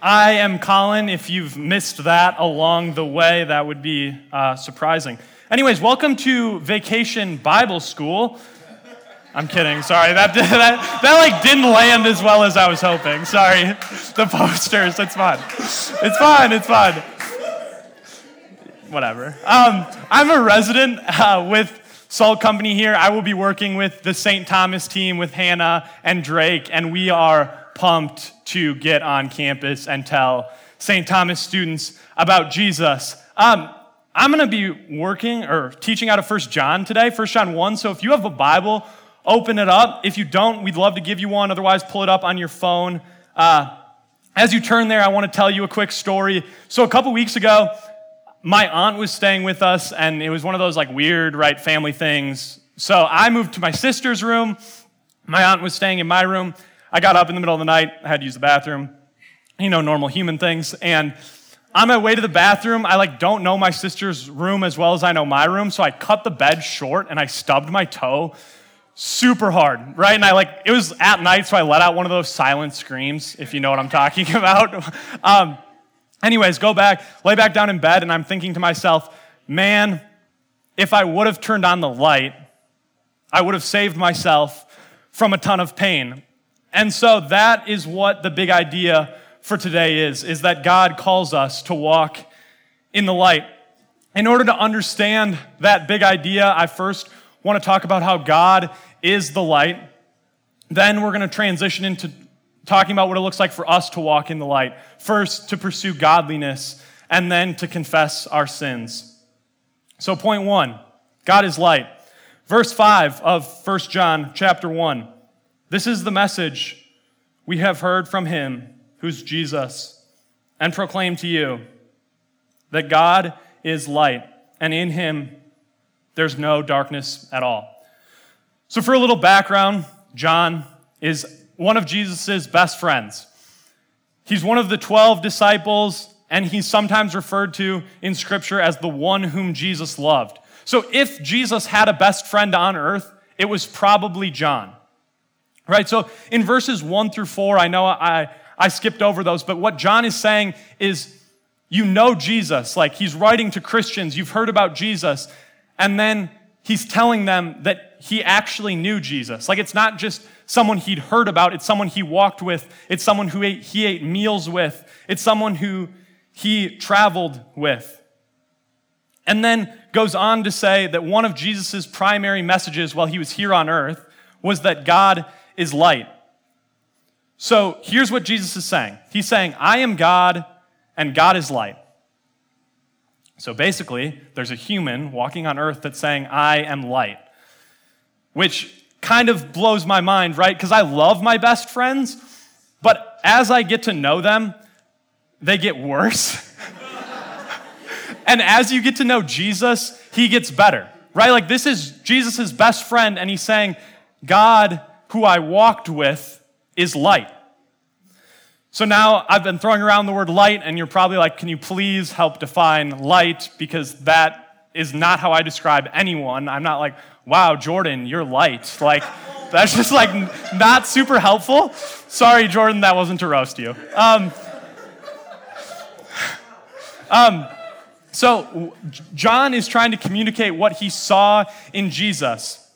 I am Colin. If you've missed that along the way, that would be uh, surprising. Anyways, welcome to Vacation Bible School. I'm kidding. Sorry, that, that that like didn't land as well as I was hoping. Sorry, the posters. It's fine. It's fine. It's fine. Whatever. Um, I'm a resident uh, with Salt Company here. I will be working with the St. Thomas team with Hannah and Drake, and we are pumped to get on campus and tell St. Thomas students about Jesus. Um, I'm going to be working or teaching out of First John today, First John 1. So if you have a Bible, open it up. If you don't, we'd love to give you one. Otherwise, pull it up on your phone. Uh, as you turn there, I want to tell you a quick story. So a couple weeks ago, my aunt was staying with us, and it was one of those like weird, right, family things. So I moved to my sister's room. My aunt was staying in my room. I got up in the middle of the night, I had to use the bathroom, you know, normal human things. And on my way to the bathroom, I like don't know my sister's room as well as I know my room, so I cut the bed short and I stubbed my toe super hard, right? And I like it was at night, so I let out one of those silent screams, if you know what I'm talking about. um, anyways, go back, lay back down in bed, and I'm thinking to myself, man, if I would have turned on the light, I would have saved myself from a ton of pain. And so that is what the big idea for today is, is that God calls us to walk in the light. In order to understand that big idea, I first want to talk about how God is the light. Then we're going to transition into talking about what it looks like for us to walk in the light. First, to pursue godliness, and then to confess our sins. So point 1, God is light. Verse 5 of 1 John chapter 1. This is the message we have heard from him, who's Jesus, and proclaim to you that God is light, and in him there's no darkness at all. So, for a little background, John is one of Jesus' best friends. He's one of the 12 disciples, and he's sometimes referred to in Scripture as the one whom Jesus loved. So, if Jesus had a best friend on earth, it was probably John. Right? So in verses one through four, I know I, I skipped over those, but what John is saying is you know Jesus. Like he's writing to Christians, you've heard about Jesus, and then he's telling them that he actually knew Jesus. Like it's not just someone he'd heard about, it's someone he walked with, it's someone who ate, he ate meals with, it's someone who he traveled with. And then goes on to say that one of Jesus' primary messages while he was here on earth was that God is light. So here's what Jesus is saying He's saying, I am God, and God is light. So basically, there's a human walking on earth that's saying, I am light, which kind of blows my mind, right? Because I love my best friends, but as I get to know them, they get worse. and as you get to know Jesus, he gets better, right? Like this is Jesus' best friend, and he's saying, God who I walked with is light. So now I've been throwing around the word light, and you're probably like, can you please help define light? Because that is not how I describe anyone. I'm not like, wow, Jordan, you're light. Like, that's just like not super helpful. Sorry, Jordan, that wasn't to roast you. Um, um, so, John is trying to communicate what he saw in Jesus.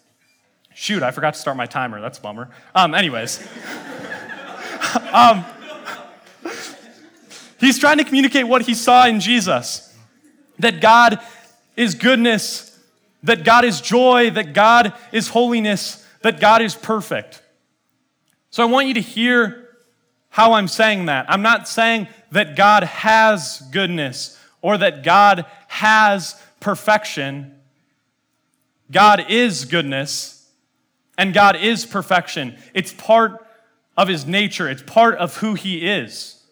Shoot, I forgot to start my timer. That's bummer. Um, anyways. um, he's trying to communicate what he saw in Jesus that God is goodness, that God is joy, that God is holiness, that God is perfect. So I want you to hear how I'm saying that. I'm not saying that God has goodness or that God has perfection. God is goodness and God is perfection. It's part of his nature, it's part of who he is.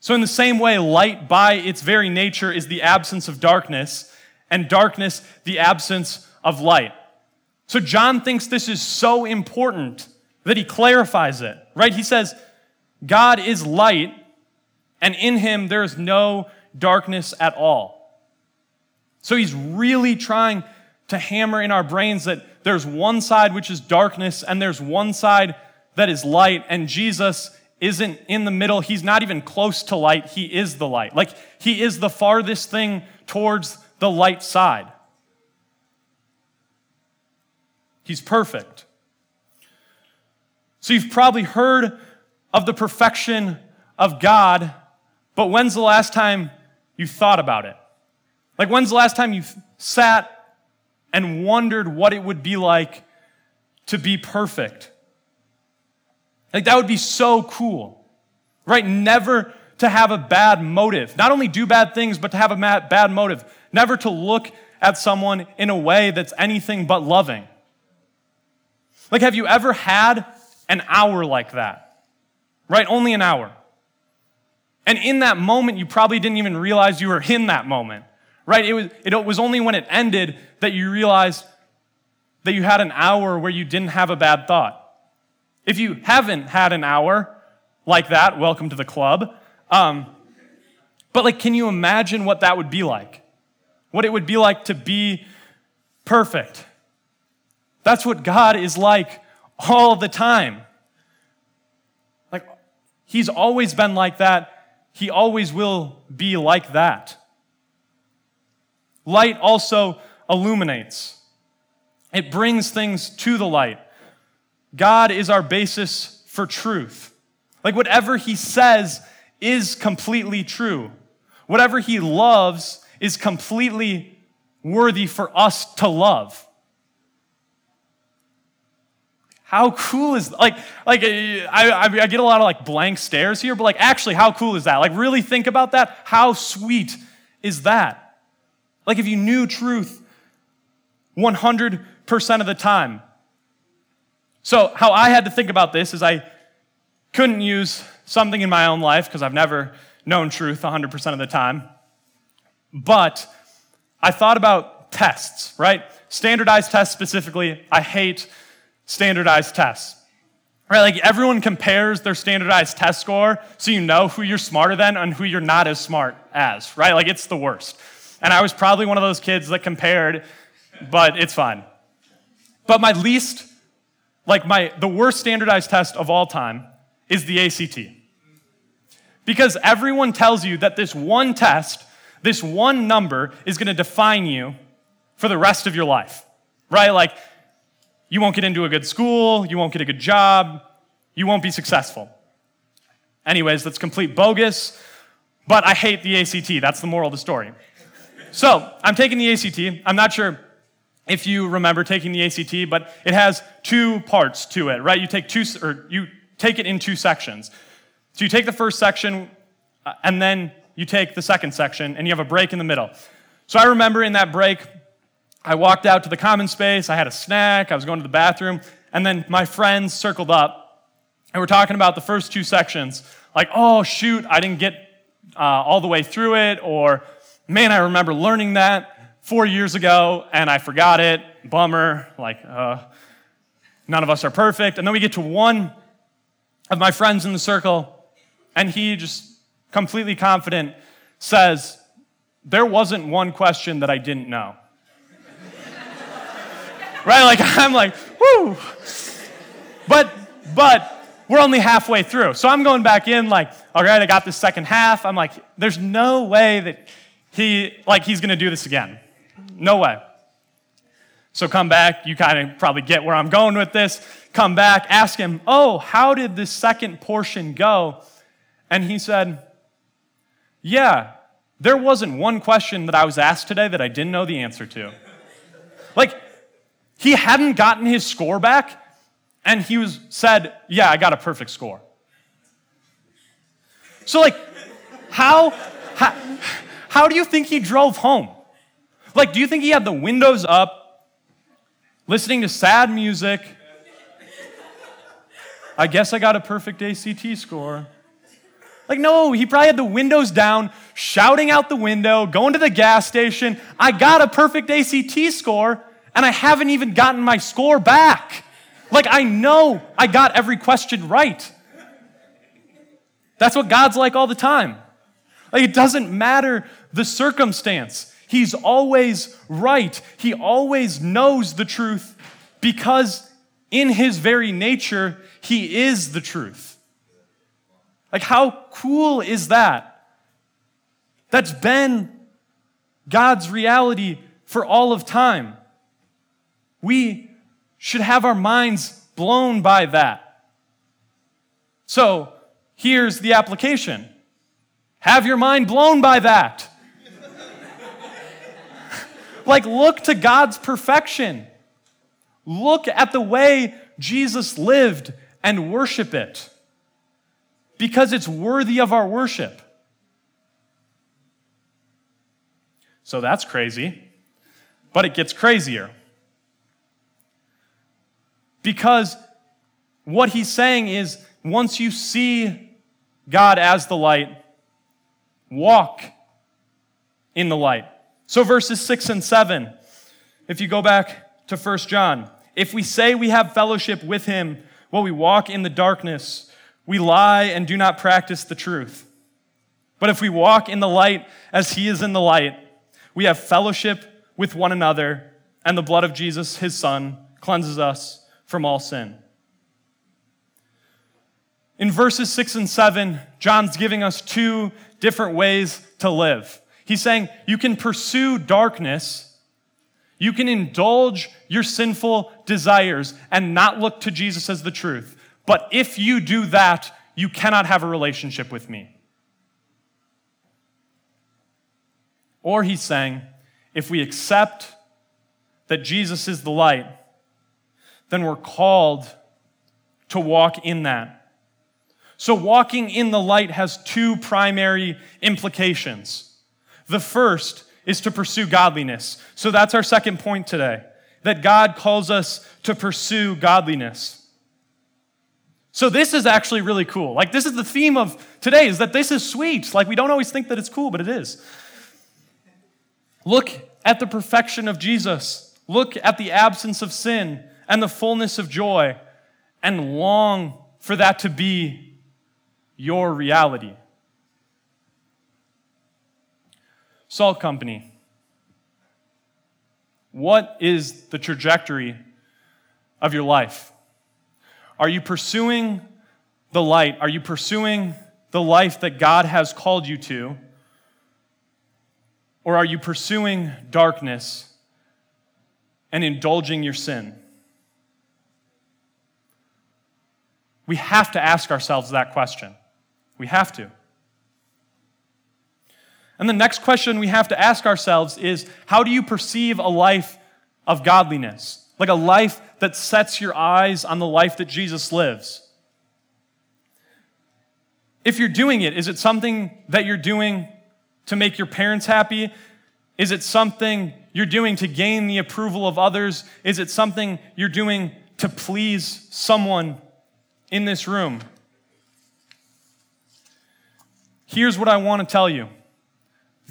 So, in the same way, light by its very nature is the absence of darkness, and darkness the absence of light. So, John thinks this is so important that he clarifies it, right? He says, God is light, and in him there is no darkness at all. So, he's really trying to hammer in our brains that there's one side which is darkness and there's one side that is light, and Jesus isn't in the middle. He's not even close to light. He is the light. Like, he is the farthest thing towards the light side. He's perfect. So, you've probably heard of the perfection of God, but when's the last time you thought about it? Like, when's the last time you sat and wondered what it would be like to be perfect? Like, that would be so cool, right? Never to have a bad motive. Not only do bad things, but to have a bad motive. Never to look at someone in a way that's anything but loving. Like, have you ever had an hour like that? Right? Only an hour. And in that moment, you probably didn't even realize you were in that moment. Right? It was, it was only when it ended that you realized that you had an hour where you didn't have a bad thought. If you haven't had an hour like that, welcome to the club. Um, but like, can you imagine what that would be like? What it would be like to be perfect. That's what God is like all the time. Like, He's always been like that. He always will be like that. Light also illuminates, it brings things to the light. God is our basis for truth. Like whatever he says is completely true. Whatever he loves is completely worthy for us to love. How cool is like like I, I, get a lot of like blank stares here, but like actually, how cool is that? Like really think about that. How sweet is that? Like if you knew truth 100% of the time, so, how I had to think about this is I couldn't use something in my own life because I've never known truth 100% of the time. But I thought about tests, right? Standardized tests specifically. I hate standardized tests. Right? Like everyone compares their standardized test score so you know who you're smarter than and who you're not as smart as, right? Like it's the worst. And I was probably one of those kids that compared, but it's fine. But my least like my the worst standardized test of all time is the ACT. Because everyone tells you that this one test, this one number is going to define you for the rest of your life. Right? Like you won't get into a good school, you won't get a good job, you won't be successful. Anyways, that's complete bogus, but I hate the ACT. That's the moral of the story. So, I'm taking the ACT. I'm not sure if you remember taking the ACT, but it has two parts to it, right? You take two, or you take it in two sections. So you take the first section, uh, and then you take the second section, and you have a break in the middle. So I remember in that break, I walked out to the common space, I had a snack, I was going to the bathroom, and then my friends circled up, and we're talking about the first two sections. Like, oh, shoot, I didn't get uh, all the way through it, or man, I remember learning that four years ago and I forgot it. Bummer. Like, uh, none of us are perfect. And then we get to one of my friends in the circle, and he just completely confident says, There wasn't one question that I didn't know. right? Like, I'm like, whoo. But, but, we're only halfway through. So I'm going back in, like, all right, I got this second half. I'm like, there's no way that he, like, he's gonna do this again. No way. So come back. You kind of probably get where I'm going with this. Come back, ask him, Oh, how did this second portion go? And he said, Yeah, there wasn't one question that I was asked today that I didn't know the answer to. Like, he hadn't gotten his score back, and he was said, Yeah, I got a perfect score. So, like, how, how, how do you think he drove home? Like, do you think he had the windows up, listening to sad music? I guess I got a perfect ACT score. Like, no, he probably had the windows down, shouting out the window, going to the gas station. I got a perfect ACT score, and I haven't even gotten my score back. Like, I know I got every question right. That's what God's like all the time. Like, it doesn't matter the circumstance. He's always right. He always knows the truth because in his very nature, he is the truth. Like, how cool is that? That's been God's reality for all of time. We should have our minds blown by that. So, here's the application have your mind blown by that. Like, look to God's perfection. Look at the way Jesus lived and worship it because it's worthy of our worship. So that's crazy. But it gets crazier. Because what he's saying is once you see God as the light, walk in the light. So verses 6 and 7, if you go back to 1 John, if we say we have fellowship with him while we walk in the darkness, we lie and do not practice the truth. But if we walk in the light as he is in the light, we have fellowship with one another, and the blood of Jesus, his son, cleanses us from all sin. In verses 6 and 7, John's giving us two different ways to live. He's saying you can pursue darkness, you can indulge your sinful desires and not look to Jesus as the truth. But if you do that, you cannot have a relationship with me. Or he's saying, if we accept that Jesus is the light, then we're called to walk in that. So, walking in the light has two primary implications. The first is to pursue godliness. So, that's our second point today that God calls us to pursue godliness. So, this is actually really cool. Like, this is the theme of today is that this is sweet. Like, we don't always think that it's cool, but it is. Look at the perfection of Jesus. Look at the absence of sin and the fullness of joy and long for that to be your reality. Salt Company. What is the trajectory of your life? Are you pursuing the light? Are you pursuing the life that God has called you to? Or are you pursuing darkness and indulging your sin? We have to ask ourselves that question. We have to. And the next question we have to ask ourselves is how do you perceive a life of godliness? Like a life that sets your eyes on the life that Jesus lives. If you're doing it, is it something that you're doing to make your parents happy? Is it something you're doing to gain the approval of others? Is it something you're doing to please someone in this room? Here's what I want to tell you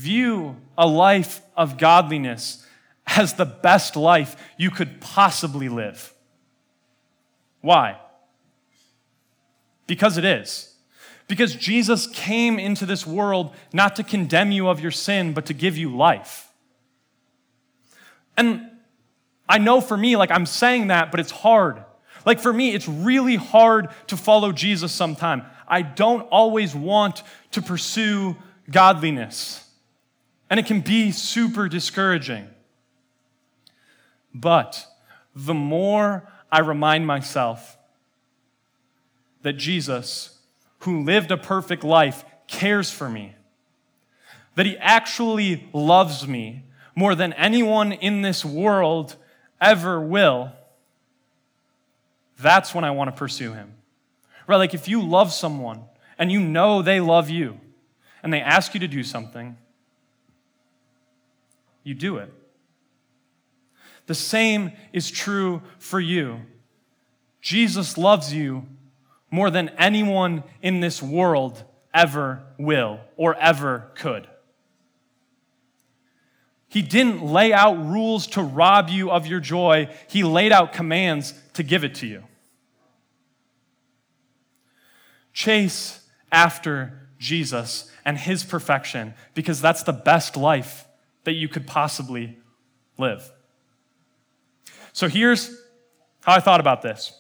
view a life of godliness as the best life you could possibly live. Why? Because it is. Because Jesus came into this world not to condemn you of your sin, but to give you life. And I know for me, like I'm saying that, but it's hard. Like for me, it's really hard to follow Jesus sometime. I don't always want to pursue godliness. And it can be super discouraging. But the more I remind myself that Jesus who lived a perfect life cares for me, that he actually loves me more than anyone in this world ever will, that's when I want to pursue him. Right? Like if you love someone and you know they love you and they ask you to do something, you do it. The same is true for you. Jesus loves you more than anyone in this world ever will or ever could. He didn't lay out rules to rob you of your joy, He laid out commands to give it to you. Chase after Jesus and His perfection because that's the best life that you could possibly live. So here's how I thought about this.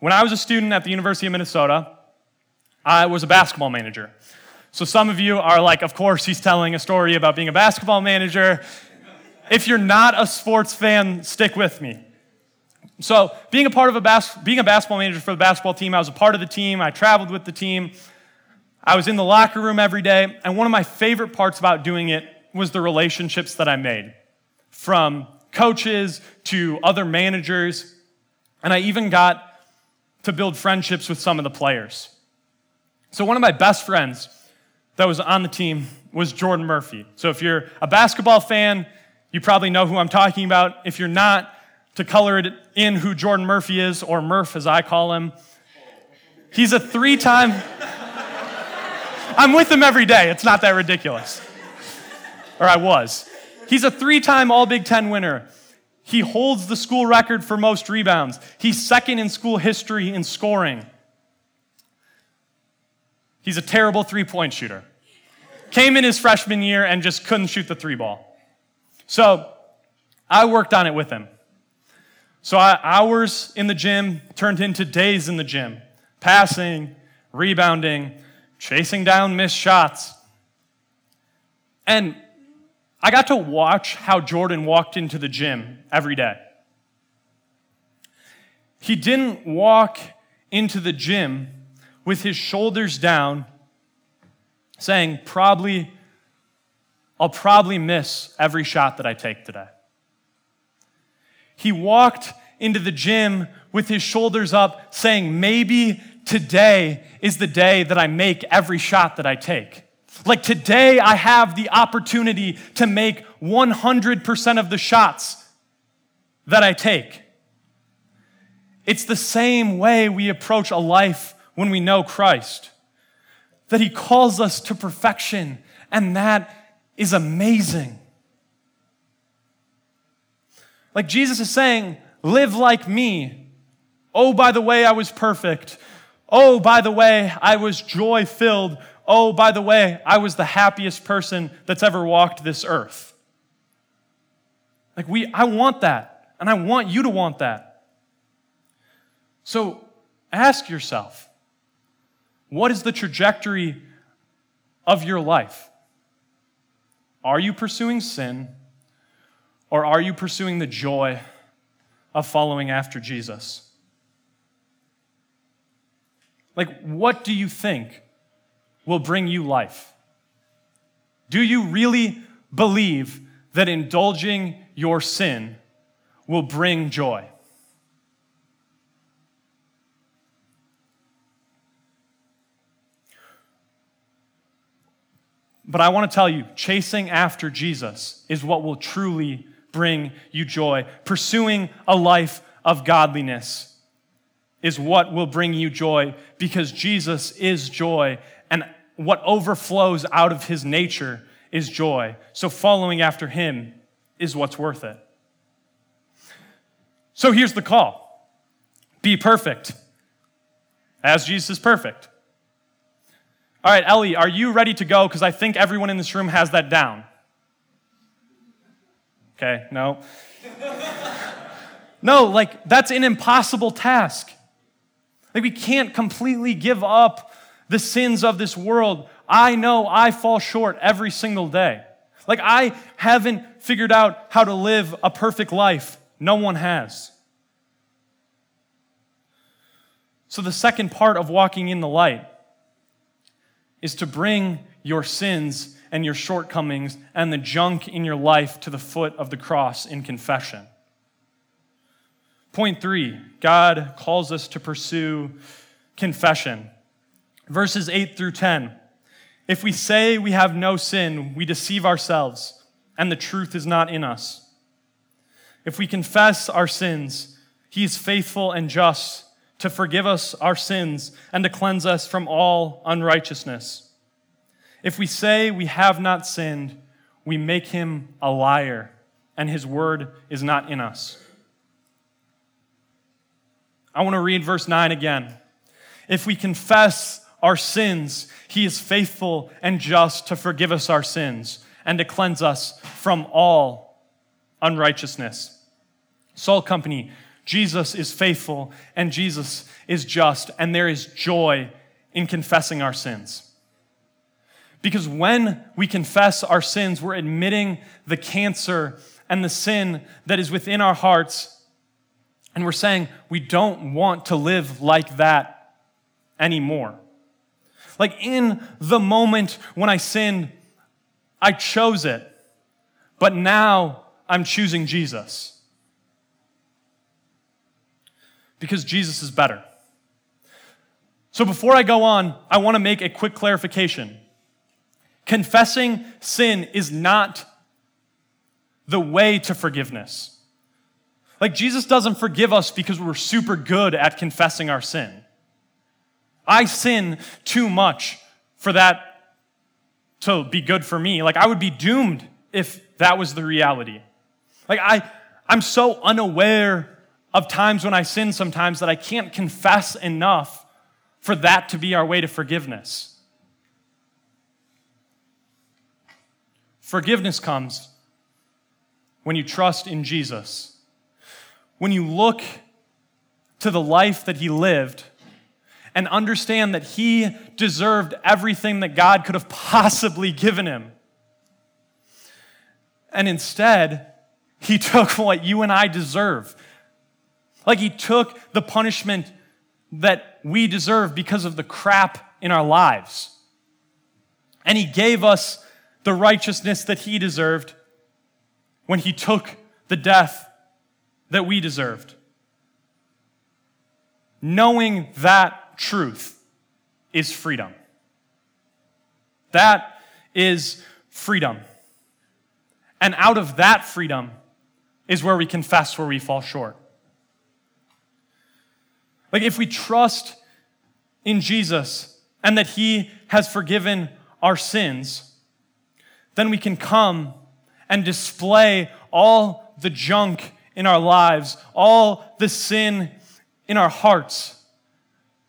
When I was a student at the University of Minnesota, I was a basketball manager. So some of you are like, of course, he's telling a story about being a basketball manager. If you're not a sports fan, stick with me. So, being a part of a bas- being a basketball manager for the basketball team, I was a part of the team. I traveled with the team. I was in the locker room every day, and one of my favorite parts about doing it was the relationships that I made, from coaches to other managers, and I even got to build friendships with some of the players. So, one of my best friends that was on the team was Jordan Murphy. So, if you're a basketball fan, you probably know who I'm talking about. If you're not, to color it in who Jordan Murphy is, or Murph as I call him, he's a three time. I'm with him every day. It's not that ridiculous. Or I was. He's a three time All Big Ten winner. He holds the school record for most rebounds. He's second in school history in scoring. He's a terrible three point shooter. Came in his freshman year and just couldn't shoot the three ball. So I worked on it with him. So hours in the gym turned into days in the gym, passing, rebounding, chasing down missed shots. And I got to watch how Jordan walked into the gym every day. He didn't walk into the gym with his shoulders down, saying, Probably, I'll probably miss every shot that I take today. He walked into the gym with his shoulders up, saying, Maybe today is the day that I make every shot that I take. Like today, I have the opportunity to make 100% of the shots that I take. It's the same way we approach a life when we know Christ. That He calls us to perfection, and that is amazing. Like Jesus is saying, live like me. Oh, by the way, I was perfect. Oh, by the way, I was joy filled. Oh, by the way, I was the happiest person that's ever walked this earth. Like, we, I want that, and I want you to want that. So ask yourself what is the trajectory of your life? Are you pursuing sin or are you pursuing the joy of following after Jesus? Like, what do you think will bring you life? Do you really believe that indulging your sin will bring joy? But I want to tell you, chasing after Jesus is what will truly bring you joy. Pursuing a life of godliness is what will bring you joy because Jesus is joy, what overflows out of his nature is joy. So following after him is what's worth it. So here's the call be perfect, as Jesus is perfect. All right, Ellie, are you ready to go? Because I think everyone in this room has that down. Okay, no. no, like, that's an impossible task. Like, we can't completely give up the sins of this world. I know I fall short every single day. Like, I haven't figured out how to live a perfect life. No one has. So, the second part of walking in the light is to bring your sins and your shortcomings and the junk in your life to the foot of the cross in confession. Point three God calls us to pursue confession. Verses 8 through 10. If we say we have no sin, we deceive ourselves, and the truth is not in us. If we confess our sins, he is faithful and just to forgive us our sins and to cleanse us from all unrighteousness. If we say we have not sinned, we make him a liar, and his word is not in us. I want to read verse 9 again. If we confess our sins, he is faithful and just to forgive us our sins and to cleanse us from all unrighteousness. Salt Company, Jesus is faithful and Jesus is just, and there is joy in confessing our sins. Because when we confess our sins, we're admitting the cancer and the sin that is within our hearts. And we're saying we don't want to live like that anymore. Like in the moment when I sinned, I chose it. But now I'm choosing Jesus. Because Jesus is better. So before I go on, I want to make a quick clarification. Confessing sin is not the way to forgiveness. Like, Jesus doesn't forgive us because we're super good at confessing our sin. I sin too much for that to be good for me. Like, I would be doomed if that was the reality. Like, I, I'm so unaware of times when I sin sometimes that I can't confess enough for that to be our way to forgiveness. Forgiveness comes when you trust in Jesus. When you look to the life that he lived and understand that he deserved everything that God could have possibly given him. And instead, he took what you and I deserve. Like he took the punishment that we deserve because of the crap in our lives. And he gave us the righteousness that he deserved when he took the death that we deserved. Knowing that truth is freedom. That is freedom. And out of that freedom is where we confess where we fall short. Like if we trust in Jesus and that he has forgiven our sins, then we can come and display all the junk in our lives, all the sin in our hearts,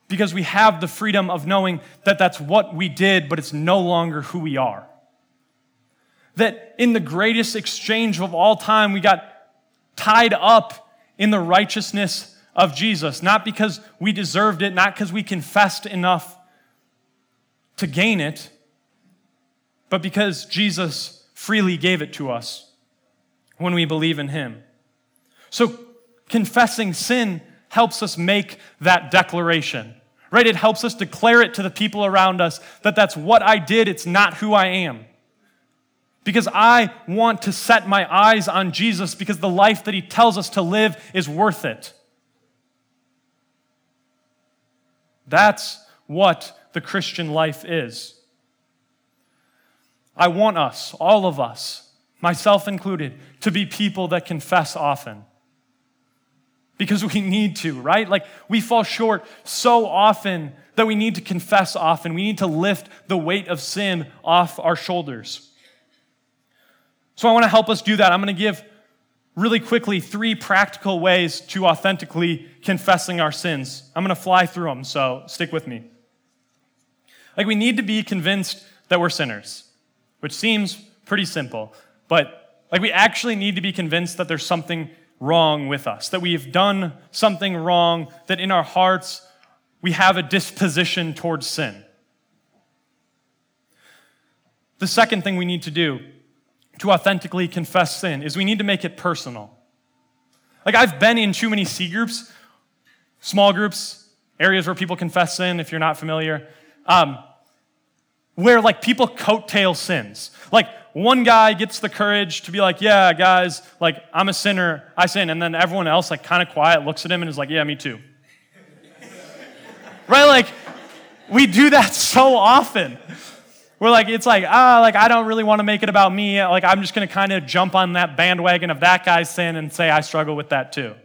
because we have the freedom of knowing that that's what we did, but it's no longer who we are. That in the greatest exchange of all time, we got tied up in the righteousness of Jesus, not because we deserved it, not because we confessed enough to gain it, but because Jesus freely gave it to us when we believe in Him. So, confessing sin helps us make that declaration, right? It helps us declare it to the people around us that that's what I did, it's not who I am. Because I want to set my eyes on Jesus because the life that He tells us to live is worth it. That's what the Christian life is. I want us, all of us, myself included, to be people that confess often. Because we need to, right? Like we fall short so often that we need to confess often. We need to lift the weight of sin off our shoulders. So I want to help us do that. I'm going to give really quickly three practical ways to authentically confessing our sins. I'm going to fly through them, so stick with me. Like we need to be convinced that we're sinners which seems pretty simple, but like we actually need to be convinced that there's something wrong with us, that we've done something wrong, that in our hearts we have a disposition towards sin. The second thing we need to do to authentically confess sin is we need to make it personal. Like I've been in too many C groups, small groups, areas where people confess sin, if you're not familiar. Um, where like people coattail sins. Like one guy gets the courage to be like, yeah, guys, like I'm a sinner, I sin. And then everyone else, like kind of quiet, looks at him and is like, yeah, me too. right? Like we do that so often. We're like, it's like, ah, like I don't really want to make it about me. Like I'm just going to kind of jump on that bandwagon of that guy's sin and say I struggle with that too.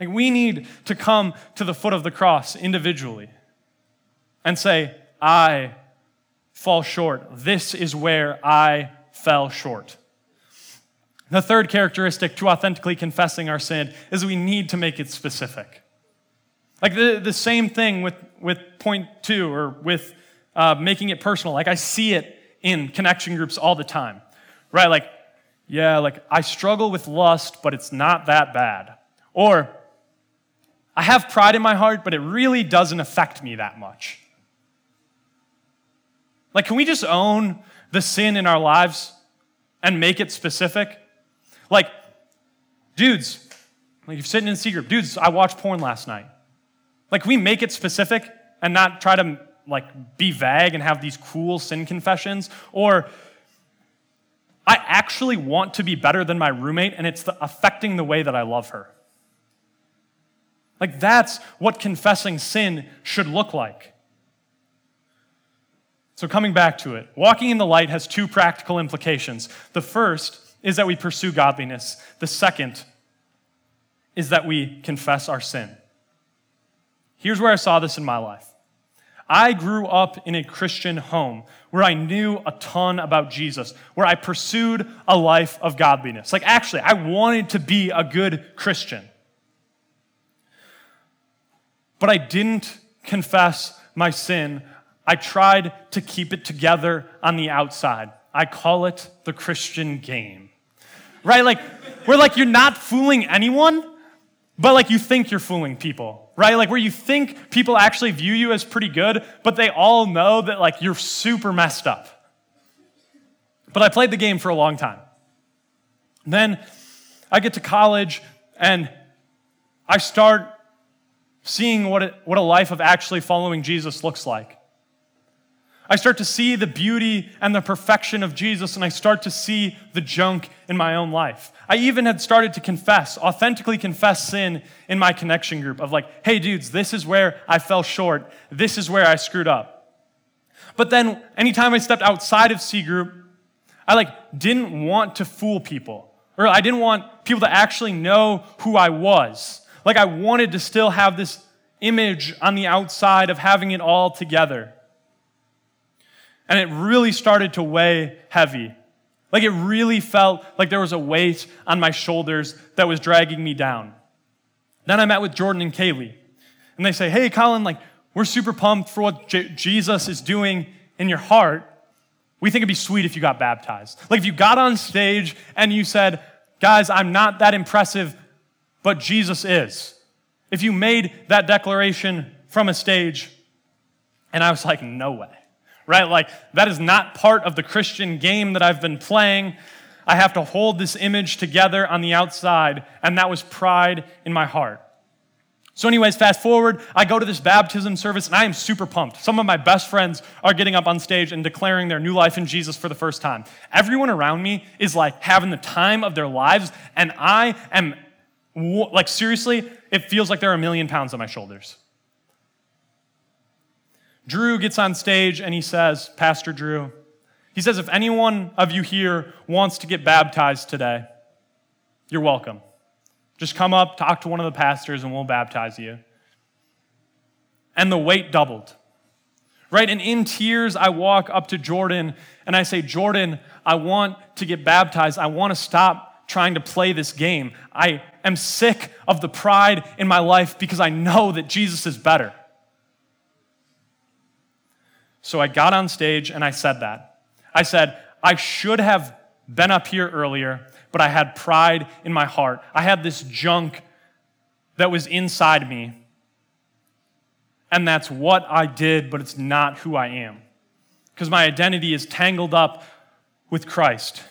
Like we need to come to the foot of the cross individually and say, I fall short. This is where I fell short. The third characteristic to authentically confessing our sin is we need to make it specific. Like the, the same thing with, with point two or with uh, making it personal. Like I see it in connection groups all the time, right? Like, yeah, like I struggle with lust, but it's not that bad. Or I have pride in my heart, but it really doesn't affect me that much. Like, can we just own the sin in our lives and make it specific? Like, dudes, like you're sitting in C group, dudes, I watched porn last night. Like, we make it specific and not try to like be vague and have these cool sin confessions? Or I actually want to be better than my roommate and it's the, affecting the way that I love her. Like, that's what confessing sin should look like. So, coming back to it, walking in the light has two practical implications. The first is that we pursue godliness, the second is that we confess our sin. Here's where I saw this in my life. I grew up in a Christian home where I knew a ton about Jesus, where I pursued a life of godliness. Like, actually, I wanted to be a good Christian. But I didn't confess my sin I tried to keep it together on the outside. I call it the Christian game. Right? Like, where like you're not fooling anyone, but like you think you're fooling people. Right? Like where you think people actually view you as pretty good, but they all know that like you're super messed up. But I played the game for a long time. Then I get to college and I start seeing what, it, what a life of actually following Jesus looks like. I start to see the beauty and the perfection of Jesus, and I start to see the junk in my own life. I even had started to confess, authentically confess sin in my connection group of like, hey, dudes, this is where I fell short. This is where I screwed up. But then anytime I stepped outside of C group, I like didn't want to fool people. Or I didn't want people to actually know who I was. Like I wanted to still have this image on the outside of having it all together. And it really started to weigh heavy. Like it really felt like there was a weight on my shoulders that was dragging me down. Then I met with Jordan and Kaylee. And they say, Hey, Colin, like, we're super pumped for what J- Jesus is doing in your heart. We think it'd be sweet if you got baptized. Like, if you got on stage and you said, Guys, I'm not that impressive, but Jesus is. If you made that declaration from a stage, and I was like, No way right? Like, that is not part of the Christian game that I've been playing. I have to hold this image together on the outside, and that was pride in my heart. So, anyways, fast forward, I go to this baptism service and I am super pumped. Some of my best friends are getting up on stage and declaring their new life in Jesus for the first time. Everyone around me is like having the time of their lives, and I am like, seriously, it feels like there are a million pounds on my shoulders. Drew gets on stage and he says, Pastor Drew, he says, if anyone of you here wants to get baptized today, you're welcome. Just come up, talk to one of the pastors, and we'll baptize you. And the weight doubled. Right? And in tears, I walk up to Jordan and I say, Jordan, I want to get baptized. I want to stop trying to play this game. I am sick of the pride in my life because I know that Jesus is better. So I got on stage and I said that. I said, I should have been up here earlier, but I had pride in my heart. I had this junk that was inside me. And that's what I did, but it's not who I am. Because my identity is tangled up with Christ.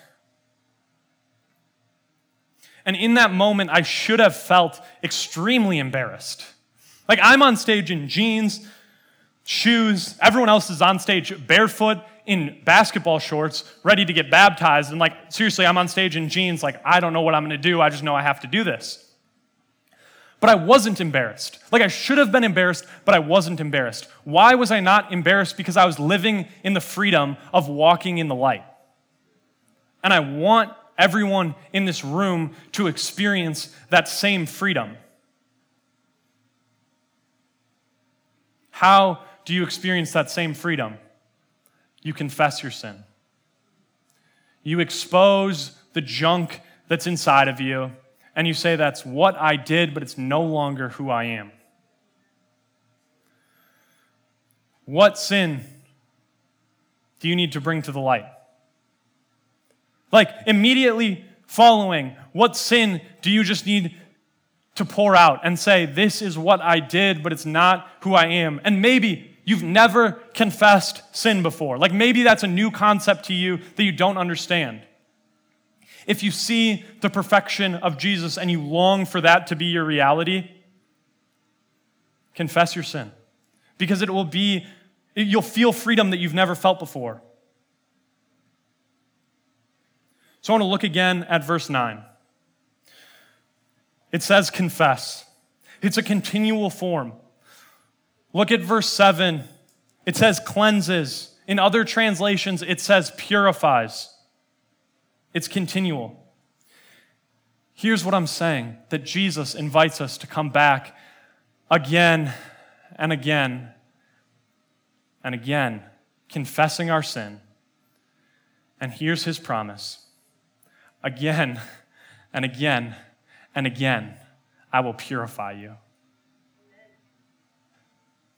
And in that moment, I should have felt extremely embarrassed. Like, I'm on stage in jeans, shoes. Everyone else is on stage barefoot in basketball shorts, ready to get baptized. And like, seriously, I'm on stage in jeans, like, I don't know what I'm gonna do. I just know I have to do this. But I wasn't embarrassed. Like, I should have been embarrassed, but I wasn't embarrassed. Why was I not embarrassed? Because I was living in the freedom of walking in the light. And I want everyone in this room to experience that same freedom. How do you experience that same freedom? You confess your sin. You expose the junk that's inside of you, and you say, That's what I did, but it's no longer who I am. What sin do you need to bring to the light? Like, immediately following, what sin do you just need to pour out and say, This is what I did, but it's not who I am? And maybe you've never confessed sin before. Like maybe that's a new concept to you that you don't understand. If you see the perfection of Jesus and you long for that to be your reality, confess your sin because it will be, you'll feel freedom that you've never felt before. So I want to look again at verse 9. It says confess, it's a continual form. Look at verse 7. It says cleanses. In other translations, it says purifies. It's continual. Here's what I'm saying that Jesus invites us to come back again and again and again, confessing our sin. And here's his promise again and again and again, I will purify you.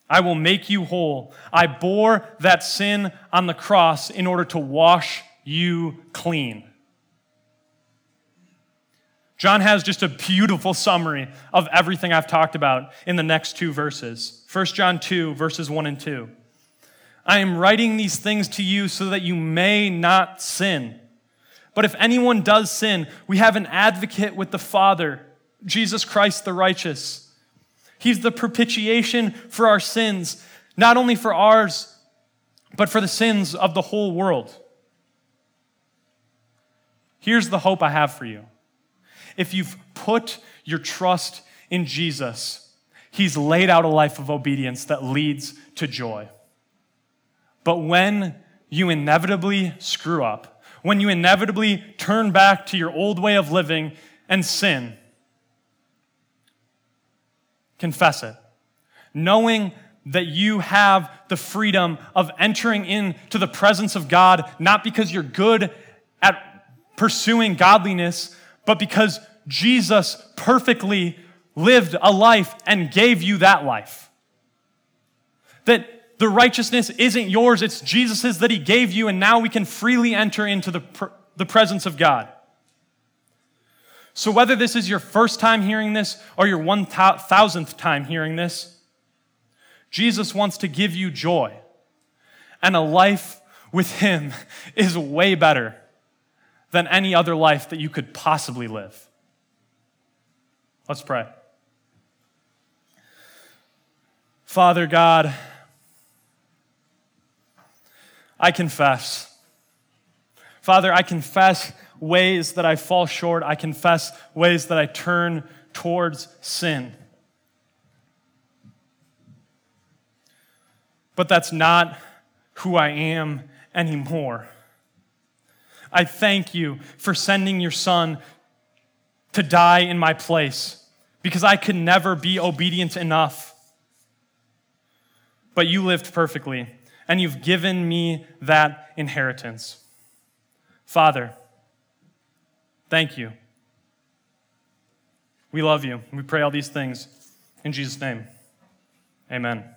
I will make you whole. I bore that sin on the cross in order to wash you clean. John has just a beautiful summary of everything I've talked about in the next two verses 1 John 2, verses 1 and 2. I am writing these things to you so that you may not sin. But if anyone does sin, we have an advocate with the Father, Jesus Christ the righteous. He's the propitiation for our sins, not only for ours, but for the sins of the whole world. Here's the hope I have for you if you've put your trust in Jesus, He's laid out a life of obedience that leads to joy. But when you inevitably screw up, when you inevitably turn back to your old way of living and sin, confess it. Knowing that you have the freedom of entering into the presence of God, not because you're good at pursuing godliness, but because Jesus perfectly lived a life and gave you that life. That the righteousness isn't yours, it's Jesus's that he gave you, and now we can freely enter into the, the presence of God. So, whether this is your first time hearing this or your 1000th time hearing this, Jesus wants to give you joy. And a life with Him is way better than any other life that you could possibly live. Let's pray. Father God, I confess. Father, I confess ways that I fall short. I confess ways that I turn towards sin. But that's not who I am anymore. I thank you for sending your son to die in my place because I could never be obedient enough. But you lived perfectly, and you've given me that inheritance. Father, thank you. We love you. We pray all these things in Jesus' name. Amen.